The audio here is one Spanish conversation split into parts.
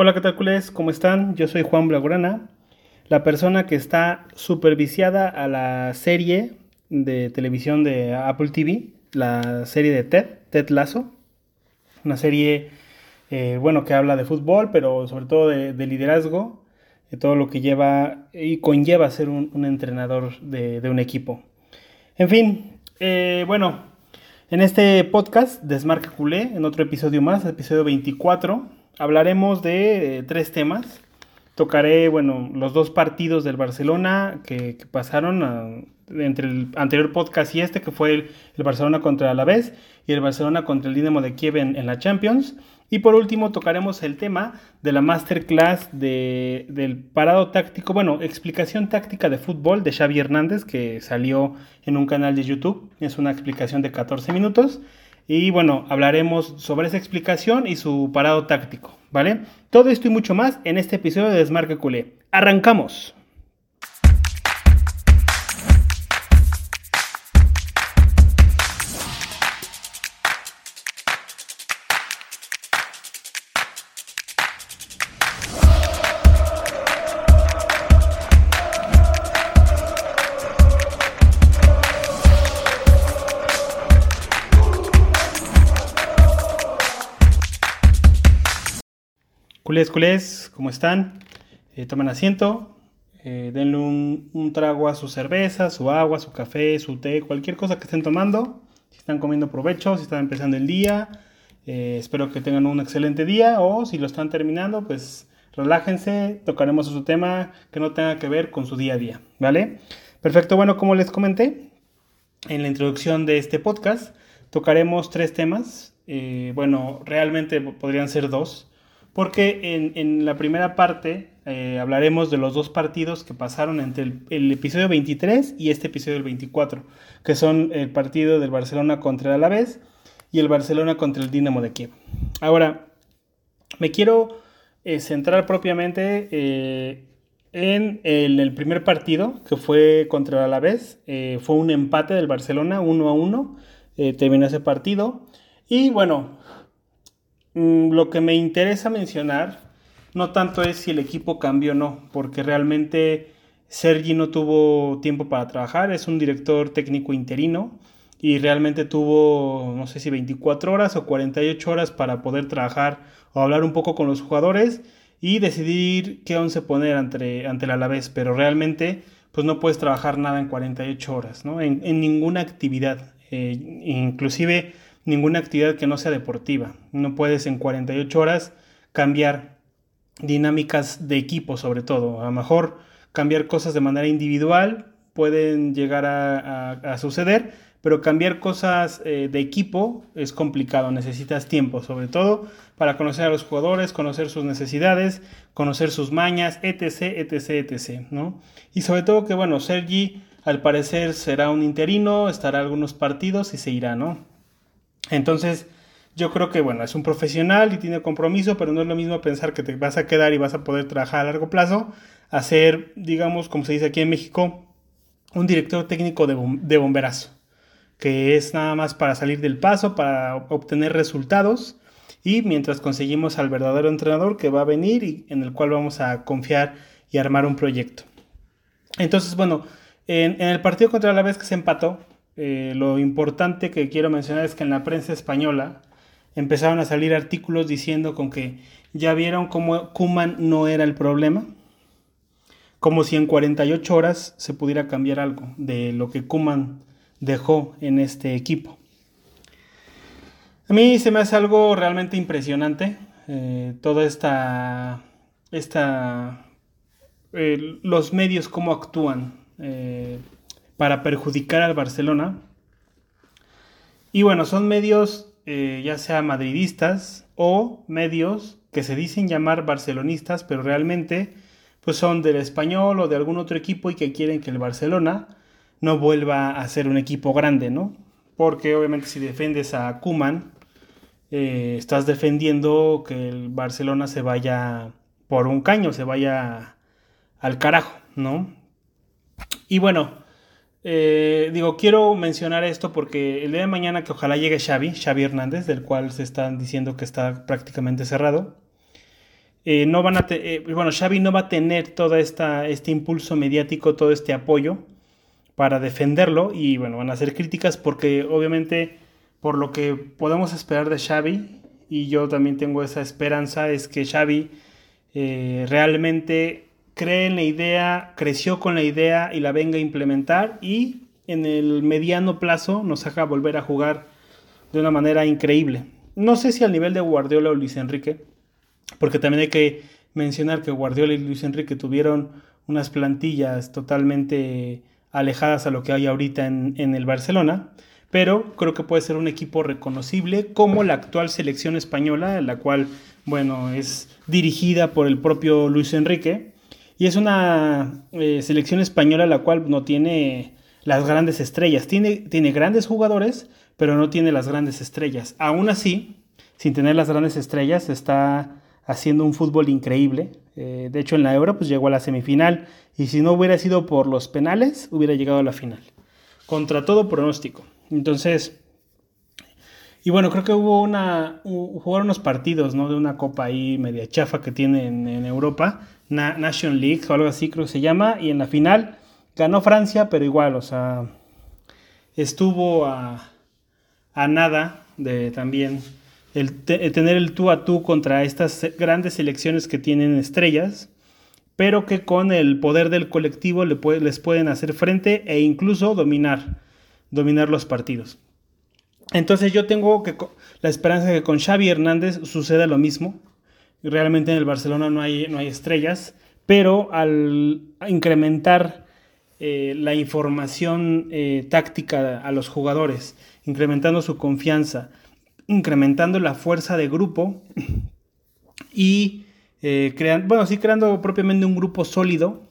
Hola, ¿qué tal? ¿Cómo están? Yo soy Juan Blagurana, la persona que está superviciada a la serie de televisión de Apple TV, la serie de Ted, Ted Lasso. Una serie, eh, bueno, que habla de fútbol, pero sobre todo de, liderazgo, de todo lo que lleva y conlleva ser un, entrenador de, un equipo. En fin, eh, bueno, en este podcast, Desmarca Culé, en otro episodio más, episodio 24, hablaremos de eh, tres temas. Tocaré, bueno, los dos partidos del Barcelona que, pasaron ah, entre el anterior podcast y este, que fue el, Barcelona contra el Alavés y el Barcelona contra el Dinamo de Kiev en, la Champions. Y por último tocaremos el tema de la masterclass de, del parado táctico, bueno, explicación táctica de fútbol de Xavi Hernández que salió en un canal de YouTube. Es una explicación de 14 minutos. Y bueno, hablaremos sobre esa explicación y su parado táctico, ¿vale? Todo esto y mucho más en este episodio de Desmarque Culé. ¡Arrancamos! Culés, ¿cómo están? Eh, tomen asiento, eh, denle un, trago a su cerveza, su agua, su café, su té, cualquier cosa que estén tomando. Si están comiendo provecho, si están empezando el día, eh, espero que tengan un excelente día o si lo están terminando, pues relájense, tocaremos su tema que no tenga que ver con su día a día, ¿vale? Perfecto, bueno, como les comenté en la introducción de este podcast, tocaremos tres temas. bueno, realmente podrían ser dos porque en, la primera parte eh, hablaremos de los dos partidos que pasaron entre el, episodio 23 y este episodio del 24, que son el partido del Barcelona contra el Alavés y el Barcelona contra el Dinamo de Kiev. Ahora, me quiero eh, centrar propiamente eh, en el, primer partido, que fue contra el Alavés. fue un empate del Barcelona, 1 a 1. terminó ese partido. Y bueno, lo que me interesa mencionar no tanto es si el equipo cambió o no, porque realmente Sergi no tuvo tiempo para trabajar, es un director técnico interino y realmente tuvo, no sé si 24 horas o 48 horas para poder trabajar o hablar un poco con los jugadores y decidir qué once poner ante, ante el Alavés, pero realmente pues no puedes trabajar nada en 48 horas, ¿no? En, ninguna actividad, eh, inclusive ninguna actividad que no sea deportiva. No puedes en 48 horas cambiar dinámicas de equipo sobre todo. A lo mejor cambiar cosas de manera individual pueden llegar a, suceder, pero cambiar cosas eh, de equipo es complicado, necesitas tiempo, sobre todo para conocer a los jugadores, conocer sus necesidades, conocer sus mañas, etc, etc, etc, ¿no? Y sobre todo que, bueno, Sergi al parecer será un interino, estará algunos partidos y se irá, ¿no? Entonces, yo creo que, bueno, es un profesional y tiene compromiso, pero no es lo mismo pensar que te vas a quedar y vas a poder trabajar a largo plazo, a ser, digamos, como se dice aquí en México, un director técnico de, bomberazo, que es nada más para salir del paso, para obtener resultados y mientras conseguimos al verdadero entrenador que va a venir y en el cual vamos a confiar y armar un proyecto. Entonces, bueno, en, en el partido contra la vez que se empató, eh, lo importante que quiero mencionar es que en la prensa española empezaron a salir artículos diciendo con que ya vieron cómo Kuman no era el problema, como si en 48 horas se pudiera cambiar algo de lo que Kuman dejó en este equipo. A mí se me hace algo realmente impresionante eh, toda esta, esta eh, los medios cómo actúan para perjudicar al Barcelona. Y bueno, son medios eh, ya sea madridistas o medios que se dicen llamar barcelonistas, pero realmente pues son del español o de algún otro equipo y que quieren que el Barcelona no vuelva a ser un equipo grande, ¿no? Porque obviamente si defiendes a Kuman, eh, estás defendiendo que el Barcelona se vaya por un caño, se vaya al carajo, ¿no? Y bueno, eh, digo, quiero mencionar esto porque el día de mañana que ojalá llegue Xavi, Xavi Hernández, del cual se están diciendo que está prácticamente cerrado. eh, no van a eh, bueno, Xavi no va a tener todo esta, este impulso mediático, todo este apoyo para defenderlo y bueno, van a hacer críticas porque obviamente por lo que podemos esperar de Xavi y yo también tengo esa esperanza es que Xavi eh, realmente cree en la idea, creció con la idea y la venga a implementar y en el mediano plazo nos haga volver a jugar de una manera increíble. No sé si al nivel de Guardiola o Luis Enrique, porque también hay que mencionar que Guardiola y Luis Enrique tuvieron unas plantillas totalmente alejadas a lo que hay ahorita en, en el Barcelona, pero creo que puede ser un equipo reconocible como la actual selección española, la cual, bueno, es dirigida por el propio Luis Enrique, y es una eh, selección española la cual no tiene las grandes estrellas, tiene, tiene grandes jugadores, pero no tiene las grandes estrellas. Aún así, sin tener las grandes estrellas, está haciendo un fútbol increíble. Eh, de hecho, en la Euro pues, llegó a la semifinal y si no hubiera sido por los penales, hubiera llegado a la final. Contra todo pronóstico. Entonces, y bueno, creo que hubo una, jugaron unos partidos, ¿no? De una copa ahí media chafa que tienen en Europa, Nation League o algo así creo que se llama, y en la final ganó Francia, pero igual, o sea, estuvo a, nada de también tener el tú a tú contra estas grandes selecciones que tienen estrellas, pero que con el poder del colectivo les pueden hacer frente e incluso dominar, dominar los partidos. Entonces yo tengo que, la esperanza de que con Xavi Hernández suceda lo mismo. Realmente en el Barcelona no hay, no hay estrellas, pero al incrementar eh, la información eh, táctica a los jugadores, incrementando su confianza, incrementando la fuerza de grupo y eh, creando, bueno, sí creando propiamente un grupo sólido,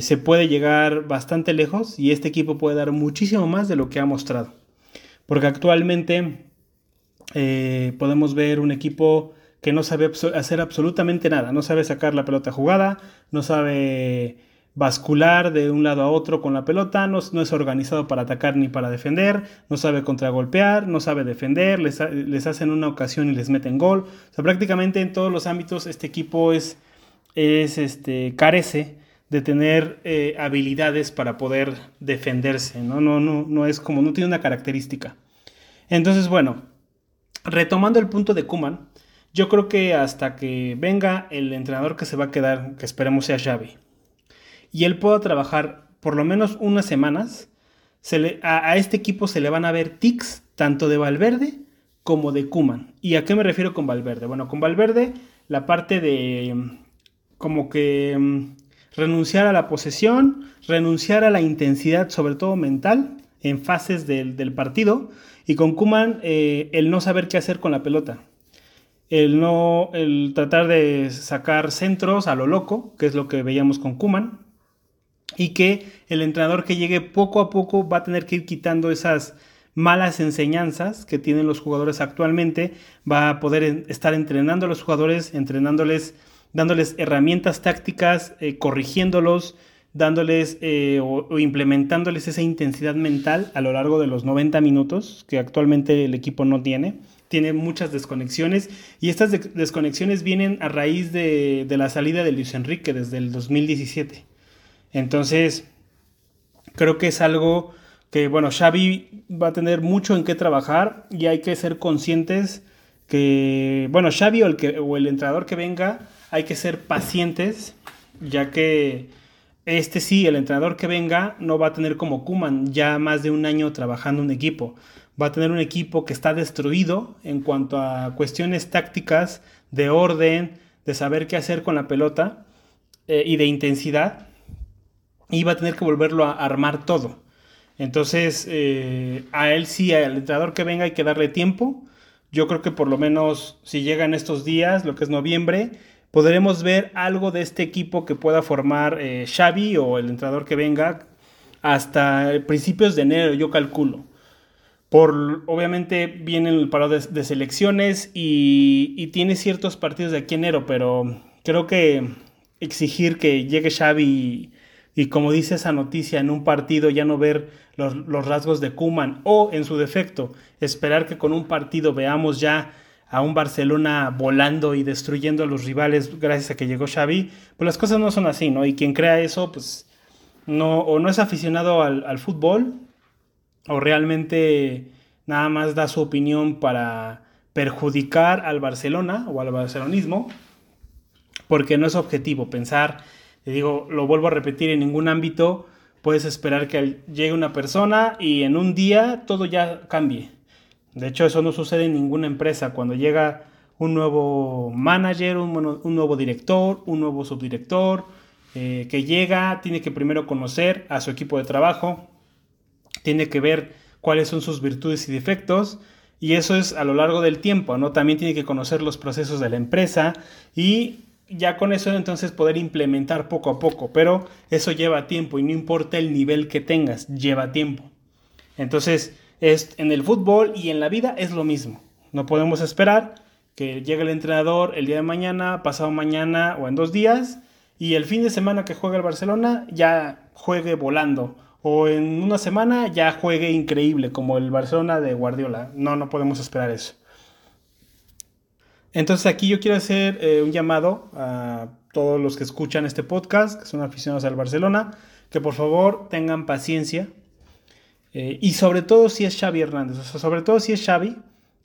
se puede llegar bastante lejos y este equipo puede dar muchísimo más de lo que ha mostrado. Porque actualmente podemos ver un equipo que no sabe hacer absolutamente nada, no sabe sacar la pelota jugada, no sabe bascular de un lado a otro con la pelota, no, es organizado para atacar ni para defender, no sabe contragolpear, no sabe defender, les, hacen una ocasión y les meten gol. O sea, prácticamente en todos los ámbitos este equipo es, es este, carece de tener eh, habilidades para poder defenderse, ¿no? No, no, no es como, no tiene una característica. Entonces, bueno, retomando el punto de Kuman, yo creo que hasta que venga el entrenador que se va a quedar, que esperemos sea Xavi, y él pueda trabajar por lo menos unas semanas, a, este equipo se le van a ver tics tanto de Valverde como de Kuman. ¿Y a qué me refiero con Valverde? Bueno, con Valverde la parte de como que mm, renunciar a la posesión, renunciar a la intensidad, sobre todo mental, en fases del, partido. Y con Kuman, eh, el no saber qué hacer con la pelota. El, no, el tratar de sacar centros a lo loco, que es lo que veíamos con Kuman. Y que el entrenador que llegue poco a poco va a tener que ir quitando esas malas enseñanzas que tienen los jugadores actualmente. Va a poder estar entrenando a los jugadores, entrenándoles dándoles herramientas tácticas, eh, corrigiéndolos, dándoles eh, o, implementándoles esa intensidad mental a lo largo de los 90 minutos que actualmente el equipo no tiene. Tiene muchas desconexiones y estas desconexiones vienen a raíz de, la salida de Luis Enrique desde el 2017. Entonces, creo que es algo que, bueno, Xavi va a tener mucho en qué trabajar y hay que ser conscientes que, bueno, Xavi o el, o el entrenador que venga hay que ser pacientes, ya que este sí, el entrenador que venga no va a tener como Kuman ya más de un año trabajando un equipo. Va a tener un equipo que está destruido en cuanto a cuestiones tácticas, de orden, de saber qué hacer con la pelota eh, y de intensidad. Y va a tener que volverlo a armar todo. Entonces, eh, a él sí, al entrenador que venga hay que darle tiempo. Yo creo que por lo menos si llega en estos días, lo que es noviembre, podremos ver algo de este equipo que pueda formar eh, Xavi o el entrenador que venga hasta principios de enero, yo calculo. Por, obviamente viene el paro de, selecciones y, tiene ciertos partidos de aquí enero, pero creo que exigir que llegue Xavi y, como dice esa noticia, en un partido ya no ver los, rasgos de Kuman o en su defecto, esperar que con un partido veamos ya a un Barcelona volando y destruyendo a los rivales gracias a que llegó Xavi, pues las cosas no son así, ¿no? Y quien crea eso, pues no, o no es aficionado al fútbol, o realmente nada más da su opinión para perjudicar al Barcelona o al barcelonismo, porque no es objetivo pensar, te digo, lo vuelvo a repetir, en ningún ámbito puedes esperar que llegue una persona y en un día todo ya cambie. De hecho, eso no sucede en ninguna empresa. Cuando llega un nuevo manager, un, nuevo director, un nuevo subdirector, eh, que llega, tiene que primero conocer a su equipo de trabajo, tiene que ver cuáles son sus virtudes y defectos, y eso es a lo largo del tiempo, ¿no? También tiene que conocer los procesos de la empresa y ya con eso entonces poder implementar poco a poco, pero eso lleva tiempo y no importa el nivel que tengas, lleva tiempo. Entonces, es, en el fútbol y en la vida es lo mismo. No podemos esperar que llegue el entrenador el día de mañana, pasado mañana o en dos días y el fin de semana que juega el Barcelona ya juegue volando o en una semana ya juegue increíble como el Barcelona de Guardiola. No, no podemos esperar eso. Entonces aquí yo quiero hacer eh, un llamado a todos los que escuchan este podcast, que son aficionados al Barcelona, que por favor tengan paciencia, eh, y sobre todo si es Xavi Hernández, o sea, sobre todo si es Xavi,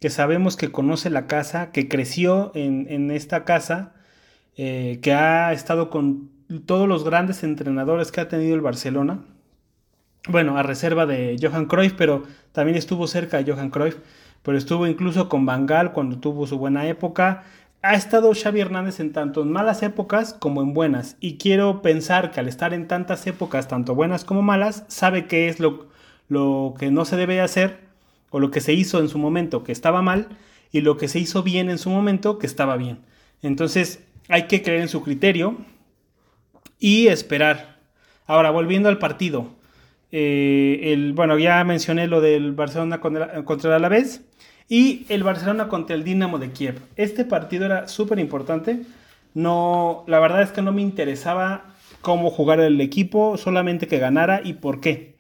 que sabemos que conoce la casa, que creció en, esta casa, eh, que ha estado con todos los grandes entrenadores que ha tenido el Barcelona. Bueno, a reserva de Johan Cruyff, pero también estuvo cerca de Johan Cruyff, pero estuvo incluso con Bangal cuando tuvo su buena época. Ha estado Xavi Hernández en tanto en malas épocas como en buenas. Y quiero pensar que al estar en tantas épocas, tanto buenas como malas, sabe qué es lo, lo que no se debe hacer o lo que se hizo en su momento que estaba mal y lo que se hizo bien en su momento que estaba bien. Entonces hay que creer en su criterio y esperar. Ahora, volviendo al partido. Eh, el, bueno, ya mencioné lo del Barcelona contra el Alavés y el Barcelona contra el Dinamo de Kiev. Este partido era súper importante. No, la verdad es que no me interesaba cómo jugar el equipo, solamente que ganara y por qué.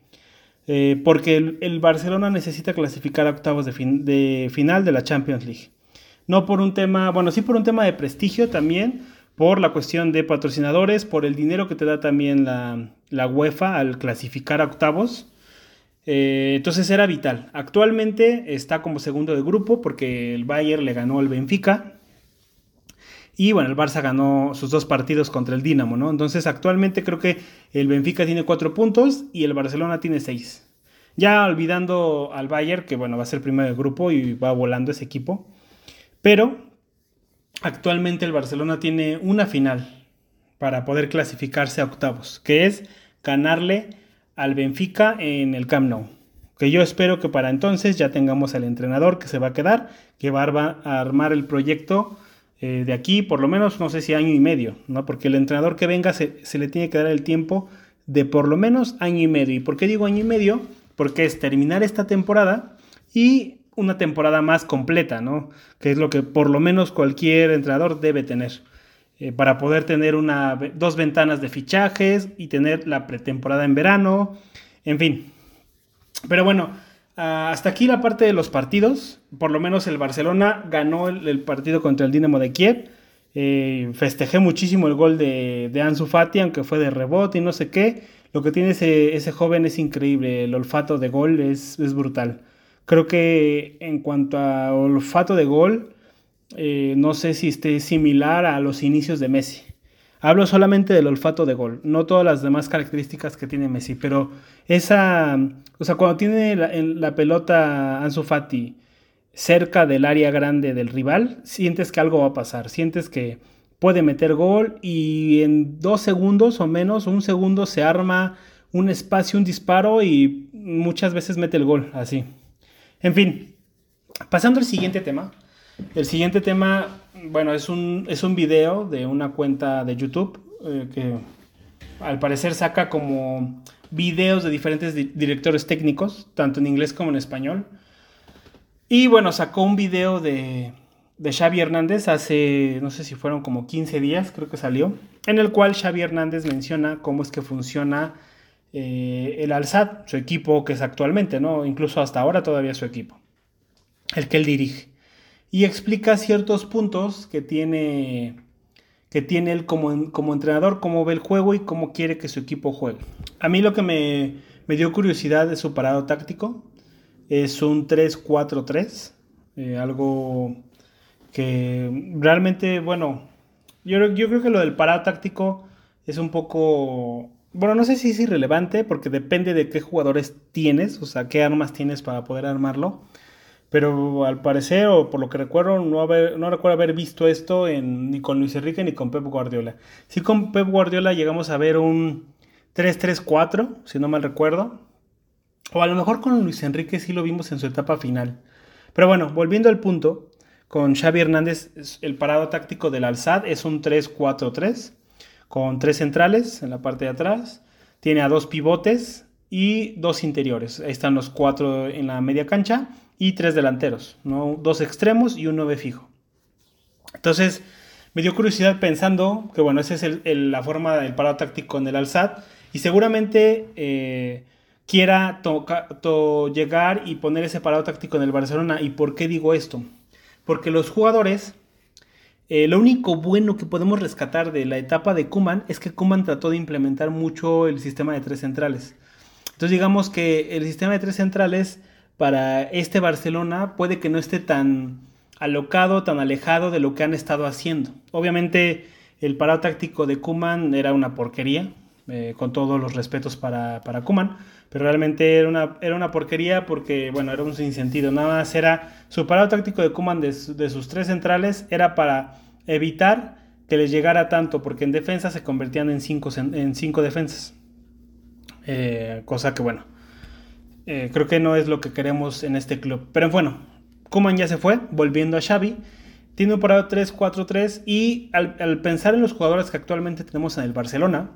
Eh, porque el, Barcelona necesita clasificar a octavos de, de, final de la Champions League. No por un tema, bueno, sí por un tema de prestigio también, por la cuestión de patrocinadores, por el dinero que te da también la, UEFA al clasificar a octavos. Eh, entonces era vital. Actualmente está como segundo de grupo porque el Bayern le ganó al Benfica. Y bueno, el Barça ganó sus dos partidos contra el Dinamo, ¿no? Entonces actualmente creo que el Benfica tiene cuatro puntos y el Barcelona tiene seis. Ya olvidando al Bayern, que bueno, va a ser primero del grupo y va volando ese equipo. Pero actualmente el Barcelona tiene una final para poder clasificarse a octavos, que es ganarle al Benfica en el Camp Nou. Que yo espero que para entonces ya tengamos al entrenador que se va a quedar, que va a armar el proyecto eh, de aquí por lo menos, no sé si año y medio, ¿no? Porque el entrenador que venga se, le tiene que dar el tiempo de por lo menos año y medio. ¿Y por qué digo año y medio? Porque es terminar esta temporada y una temporada más completa, ¿no? Que es lo que por lo menos cualquier entrenador debe tener. Eh, para poder tener una, dos ventanas de fichajes y tener la pretemporada en verano, en fin. Pero bueno, Ah, hasta aquí la parte de los partidos. Por lo menos el Barcelona ganó el, partido contra el Dinamo de Kiev. Eh, festejé muchísimo el gol de, de, Ansu Fati, aunque fue de rebote y no sé qué. Lo que tiene ese, joven es increíble. El olfato de gol es, brutal. Creo que en cuanto a olfato de gol, eh, no sé si esté similar a los inicios de Messi. Hablo solamente del olfato de gol, no todas las demás características que tiene Messi, pero esa, o sea, cuando tiene la, la pelota Ansu Fati cerca del área grande del rival, sientes que algo va a pasar, sientes que puede meter gol y en dos segundos o menos, un segundo se arma un espacio, un disparo y muchas veces mete el gol, así. En fin, pasando al siguiente tema. El siguiente tema bueno, es un, es un video de una cuenta de YouTube eh, que al parecer saca como videos de diferentes directores técnicos, tanto en inglés como en español. Y bueno, sacó un video de, de Xavi Hernández hace, no sé si fueron como 15 días, creo que salió, en el cual Xavi Hernández menciona cómo es que funciona eh, el Alsat, su equipo que es actualmente, ¿no? Incluso hasta ahora todavía su equipo, el que él dirige. y explica ciertos puntos que tiene, que tiene él como, como entrenador, cómo ve el juego y cómo quiere que su equipo juegue. A mí lo que me, me dio curiosidad de su parado táctico es un 3-4-3, eh, algo que realmente, bueno, yo, yo creo que lo del parado táctico es un poco bueno, no sé si es irrelevante porque depende de qué jugadores tienes, o sea, qué armas tienes para poder armarlo. Pero al parecer, o por lo que recuerdo, no, no recuerdo haber visto esto en, ni con Luis Enrique ni con Pep Guardiola. Sí con Pep Guardiola llegamos a ver un 3-3-4, si no mal recuerdo. O a lo mejor con Luis Enrique sí lo vimos en su etapa final. Pero bueno, volviendo al punto, con Xavi Hernández, el parado táctico del Alzad es un 3-4-3 con tres centrales en la parte de atrás. Tiene a dos pivotes y dos interiores. Ahí están los cuatro en la media cancha y tres delanteros, dos extremos y un 9 fijo. Entonces, me dio curiosidad pensando que, bueno, esa es la forma del parado táctico en el Alzad y seguramente eh, quiera llegar y poner ese parado táctico en el Barcelona. ¿Y por qué digo esto? Porque los jugadores eh, lo único bueno que podemos rescatar de la etapa de Kuman es que Kuman trató de implementar mucho el sistema de tres centrales. Entonces digamos que el sistema de tres centrales para este Barcelona puede que no esté tan alocado, tan alejado de lo que han estado haciendo. Obviamente el parado táctico de Kuman era una porquería, eh, con todos los respetos para, para Kuman, pero realmente era una, era una porquería porque, bueno, era un sinsentido. Nada más era su parado táctico de Kuman de, sus tres centrales era para evitar que les llegara tanto, porque en defensa se convertían en cinco, en cinco defensas. Eh, cosa que, bueno, eh, creo que no es lo que queremos en este club. Pero bueno, Kuman ya se fue, volviendo a Xavi. Tiene un parado 3-4-3 y al, al pensar en los jugadores que actualmente tenemos en el Barcelona,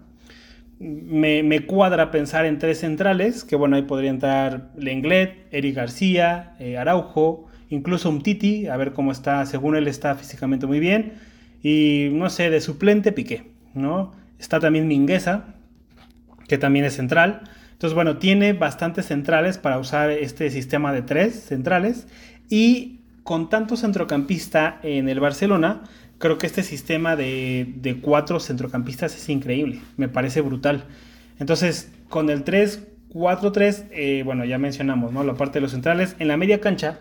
me, cuadra pensar en tres centrales, que bueno, ahí podría entrar Lenglet, Eric García, eh, Araujo, incluso un Titi, a ver cómo está, según él está físicamente muy bien, y no sé, de suplente Piqué, ¿no? Está también Mingueza, que también es central. Entonces, bueno, tiene bastantes centrales para usar este sistema de tres centrales, y con tanto centrocampista en el Barcelona, creo que este sistema de, cuatro centrocampistas es increíble, me parece brutal. Entonces, con el 3-4-3, eh, bueno, ya mencionamos, ¿no? La parte de los centrales. En la media cancha,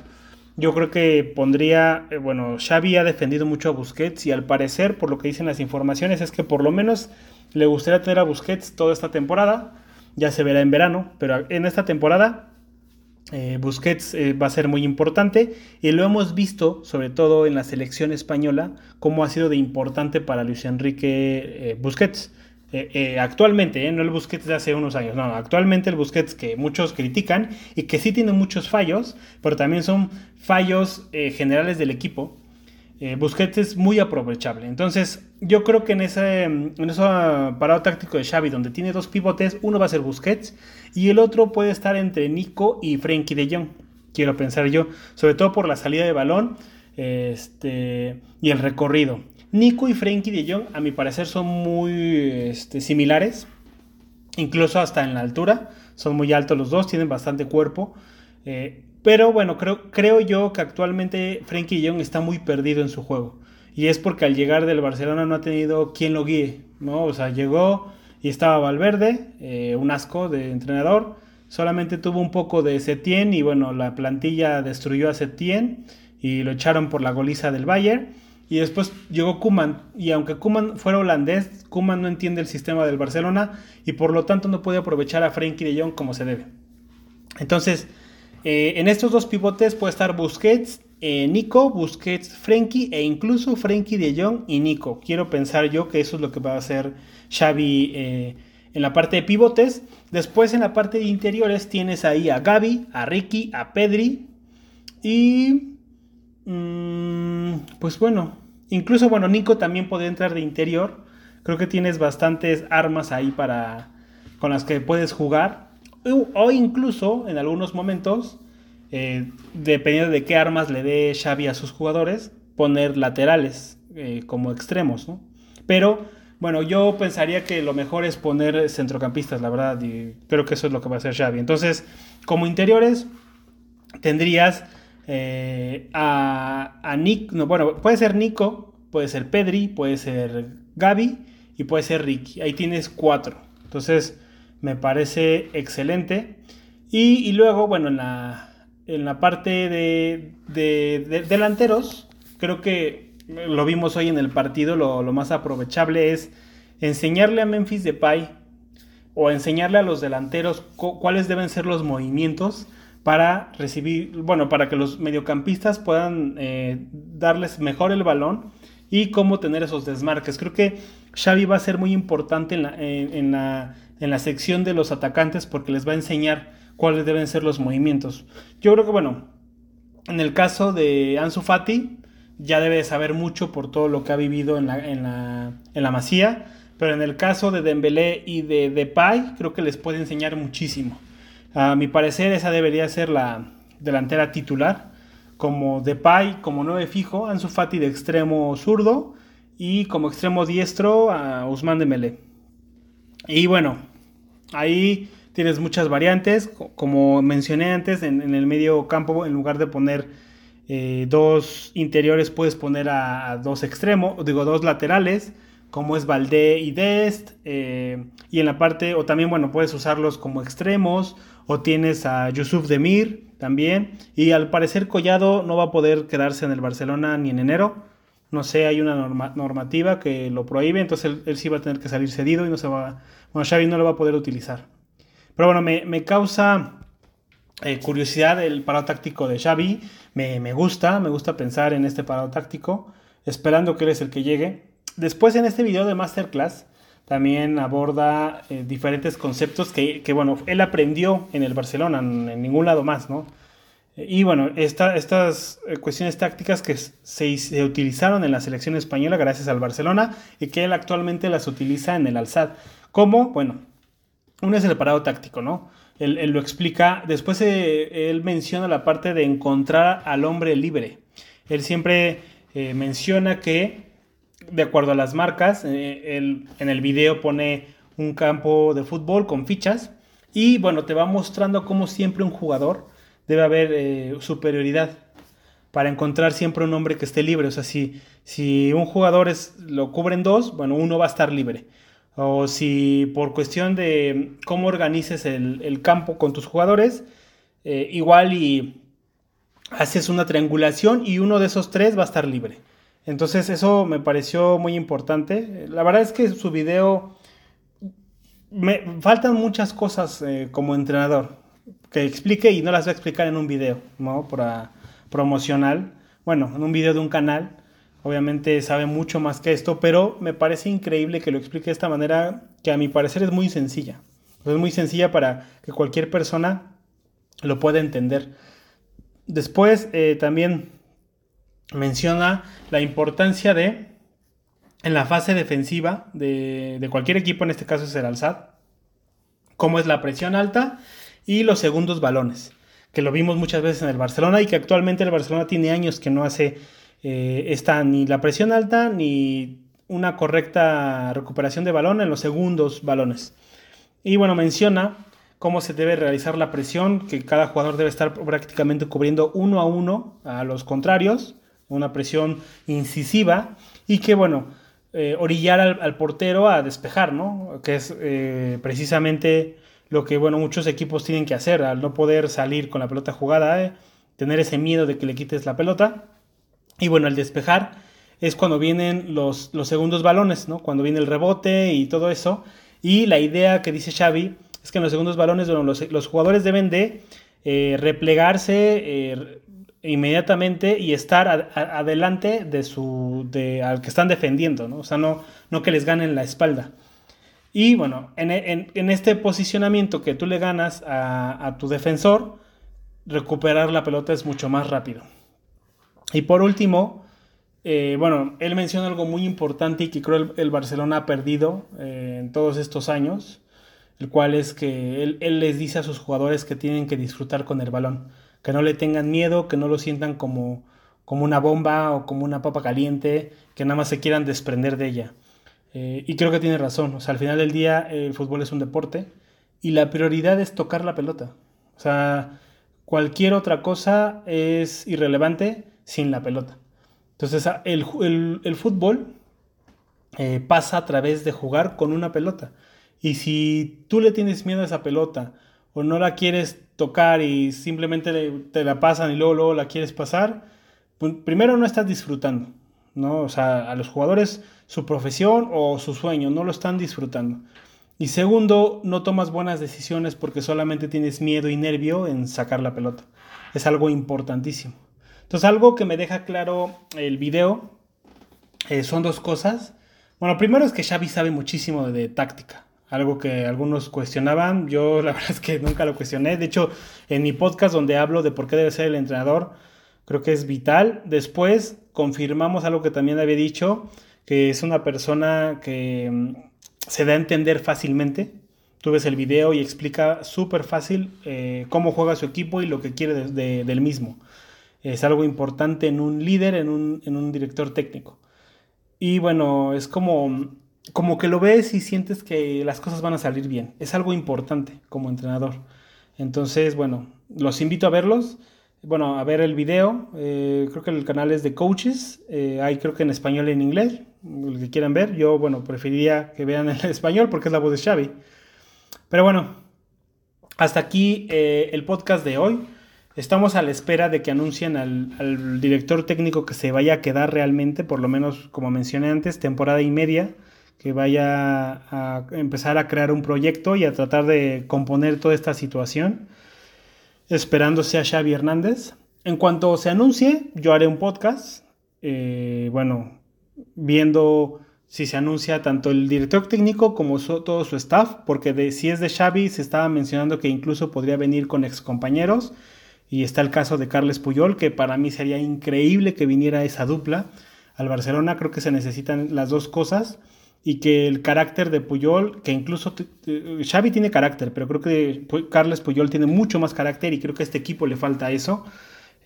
yo creo que pondría, eh, bueno, Xavi ha defendido mucho a Busquets y al parecer, por lo que dicen las informaciones, es que por lo menos le gustaría tener a Busquets toda esta temporada. Ya se verá en verano, pero en esta temporada eh, Busquets eh, va a ser muy importante y lo hemos visto, sobre todo en la selección española, cómo ha sido de importante para Luis Enrique eh, Busquets. actualmente, no el Busquets de hace unos años, no, actualmente el Busquets que muchos critican y que sí tiene muchos fallos, pero también son fallos generales del equipo eh, Busquets es muy aprovechable. Entonces, yo creo que en ese, en ese parado táctico de Xavi, donde tiene dos pivotes, uno va a ser Busquets y el otro puede estar entre Nico y Frenkie de Jong. Quiero pensar yo, sobre todo por la salida de balón este, y el recorrido. Nico y Frenkie de Jong, a mi parecer, son muy este, similares, incluso hasta en la altura. Son muy altos los dos, tienen bastante cuerpo. Eh, pero bueno, creo, creo yo que actualmente Frenkie Jong está muy perdido en su juego. Y es porque al llegar del Barcelona no ha tenido quien lo guíe, ¿no? O sea, llegó y estaba Valverde, eh, un asco de entrenador. Solamente tuvo un poco de Setien y bueno, la plantilla destruyó a Setien y lo echaron por la goliza del Bayern. Y después llegó Kuman. Y aunque Kuman fuera holandés, Kuman no entiende el sistema del Barcelona y por lo tanto no puede aprovechar a Frenkie de Jong como se debe. Entonces, eh, en estos dos pivotes puede estar Busquets, eh, Nico, Busquets, Frenkie e incluso Frenkie de Jong y Nico. Quiero pensar yo que eso es lo que va a hacer Xavi eh, en la parte de pivotes. Después en la parte de interiores tienes ahí a Gaby, a Ricky, a Pedri y... Mm, pues bueno, incluso bueno, Nico también puede entrar de interior. Creo que tienes bastantes armas ahí para con las que puedes jugar o incluso en algunos momentos, eh, dependiendo de qué armas le dé Xavi a sus jugadores, poner laterales eh, como extremos, ¿no? Pero bueno, yo pensaría que lo mejor es poner centrocampistas, la verdad, creo que eso es lo que va a hacer Xavi. Entonces, como interiores, tendrías eh, a, a Nick, no, bueno, puede ser Nico, puede ser Pedri, puede ser Gaby y puede ser Ricky. Ahí tienes cuatro. Entonces, me parece excelente. Y, luego, bueno, en la, en la parte de, de, delanteros, creo que lo vimos hoy en el partido, lo, más aprovechable es enseñarle a Memphis Depay o enseñarle a los delanteros cuáles deben ser los movimientos para recibir, bueno, para que los mediocampistas puedan eh, darles mejor el balón y cómo tener esos desmarques. Creo que Xavi va a ser muy importante en, la, en la sección de los atacantes porque les va a enseñar cuáles deben ser los movimientos. Yo creo que, bueno, en el caso de Ansu Fati, ya debe saber mucho por todo lo que ha vivido en la, en la, en la Masía, pero en el caso de Dembélé y de Depay, creo que les puede enseñar muchísimo. A mi parecer esa debería ser la delantera titular, como Depay como 9 fijo, Ansu Fati de extremo zurdo y como extremo diestro a Usman Dembélé. Y bueno, ahí tienes muchas variantes, como mencioné antes, en, el medio campo en lugar de poner eh, dos interiores puedes poner a, dos extremos, digo dos laterales, como es Valdé y Dest, eh, y en la parte, o también, bueno, puedes usarlos como extremos o tienes a Yusuf Demir también. Y al parecer Collado no va a poder quedarse en el Barcelona ni en enero. No sé, hay una normativa que lo prohíbe, entonces él, sí va a tener que salir cedido y no se va. Bueno, Xavi no lo va a poder utilizar. Pero bueno, me, causa eh, curiosidad el parado táctico de Xavi. Me, me, gusta, me gusta pensar en este parado táctico, esperando que él es el que llegue. Después en este video de Masterclass también aborda eh, diferentes conceptos que, bueno, él aprendió en el Barcelona, en, ningún lado más, ¿no? Y bueno, estas eh, cuestiones tácticas que se, utilizaron en la selección española gracias al Barcelona y que él actualmente las utiliza en el Alzad. ¿Cómo? Bueno, uno es el parado táctico, ¿no? Él, lo explica, después eh, él menciona la parte de encontrar al hombre libre. Él siempre menciona que de acuerdo a las marcas. Eh, en el video pone un campo de fútbol con fichas y bueno, te va mostrando cómo siempre un jugador debe haber eh, superioridad para encontrar siempre un hombre que esté libre. O sea, si, si un jugador es, lo cubren dos, bueno, uno va a estar libre. O si por cuestión de cómo organices el, campo con tus jugadores, eh, igual y haces una triangulación y uno de esos tres va a estar libre. Entonces eso me pareció muy importante. La verdad es que su video... Me faltan muchas cosas eh, como entrenador que explique y no las voy a explicar en un video, ¿no? Para promocional. Bueno, en un video de un canal. Obviamente sabe mucho más que esto, pero me parece increíble que lo explique de esta manera que a mi parecer es muy sencilla. Es muy sencilla para que cualquier persona lo pueda entender. Después eh, también menciona la importancia de, en la fase defensiva de, cualquier equipo, en este caso es el Alzad, cómo es la presión alta y los segundos balones, que lo vimos muchas veces en el Barcelona y que actualmente el Barcelona tiene años que no hace eh, esta, ni la presión alta ni una correcta recuperación de balón en los segundos balones. Y bueno, menciona cómo se debe realizar la presión, que cada jugador debe estar prácticamente cubriendo uno a uno a los contrarios una presión incisiva y que, bueno, eh, orillar al, portero a despejar, ¿no? Que es eh, precisamente lo que, bueno, muchos equipos tienen que hacer al no poder salir con la pelota jugada, eh, tener ese miedo de que le quites la pelota. Y bueno, al despejar es cuando vienen los, los segundos balones, ¿no? Cuando viene el rebote y todo eso. Y la idea que dice Xavi es que en los segundos balones, los, los jugadores deben de replegarse, inmediatamente y estar adelante de su de, al que están defendiendo, ¿no? O sea, no, no que les ganen la espalda. Y bueno, en, este posicionamiento que tú le ganas a, tu defensor, recuperar la pelota es mucho más rápido. Y por último, eh, bueno, él menciona algo muy importante y que creo el, el Barcelona ha perdido eh, en todos estos años, el cual es que él, él les dice a sus jugadores que tienen que disfrutar con el balón que no le tengan miedo, que no lo sientan como, como una bomba o como una papa caliente, que nada más se quieran desprender de ella. Eh, y creo que tiene razón, o sea, al final del día el fútbol es un deporte y la prioridad es tocar la pelota. O sea, cualquier otra cosa es irrelevante sin la pelota. Entonces el, fútbol eh, pasa a través de jugar con una pelota. Y si tú le tienes miedo a esa pelota o no la quieres tocar y simplemente te la pasan y luego, luego la quieres pasar, primero no estás disfrutando. ¿No? O sea, a los jugadores su profesión o su sueño no lo están disfrutando. Y segundo, no tomas buenas decisiones porque solamente tienes miedo y nervio en sacar la pelota. Es algo importantísimo. Entonces, algo que me deja claro el video eh, son dos cosas. Bueno, primero es que Xavi sabe muchísimo de, táctica. Algo que algunos cuestionaban, yo la verdad es que nunca lo cuestioné. De hecho, en mi podcast donde hablo de por qué debe ser el entrenador, creo que es vital. Después confirmamos algo que también había dicho, que es una persona que mm, se da a entender fácilmente. Tú ves el video y explica súper fácil eh, cómo juega su equipo y lo que quiere del mismo. Es algo importante en un líder, en un, director técnico. Y bueno, es como, como que lo ves y sientes que las cosas van a salir bien. Es algo importante como entrenador. Entonces, bueno, los invito a verlos bueno, a ver el video. Eh, creo que el canal es de coaches. Eh, hay creo que en español y en inglés. Los que quieran ver. Yo, bueno, preferiría que vean en español porque es la voz de Xavi. Pero bueno, hasta aquí eh, el podcast de hoy. Estamos a la espera de que anuncien al, al, director técnico que se vaya a quedar realmente, por lo menos como mencioné antes, temporada y media, que vaya a empezar a crear un proyecto y a tratar de componer toda esta situación esperándose a Xavi Hernández. En cuanto se anuncie, yo haré un podcast, eh, bueno, viendo si se anuncia tanto el director técnico como todo su staff, porque si es de Xavi se estaba mencionando que incluso podría venir con excompañeros, y está el caso de Carles Puyol, que para mí sería increíble que viniera esa dupla al Barcelona, creo que se necesitan las dos cosas y que el carácter de Puyol, que incluso Xavi tiene carácter, pero creo que Carles Puyol tiene mucho más carácter y creo que a este equipo le falta eso,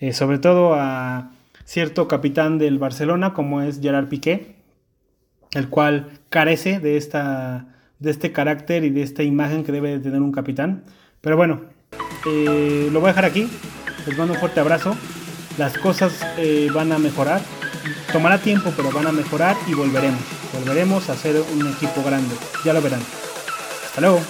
eh, sobre todo a cierto capitán del Barcelona como es Gerard Piqué, el cual carece de, esta, de este carácter y de esta imagen que debe tener un capitán. Pero bueno, eh, lo voy a dejar aquí, les mando un fuerte abrazo, las cosas eh, van a mejorar, tomará tiempo pero van a mejorar y volveremos. Volveremos a ser un equipo grande. Ya lo verán. Hasta luego.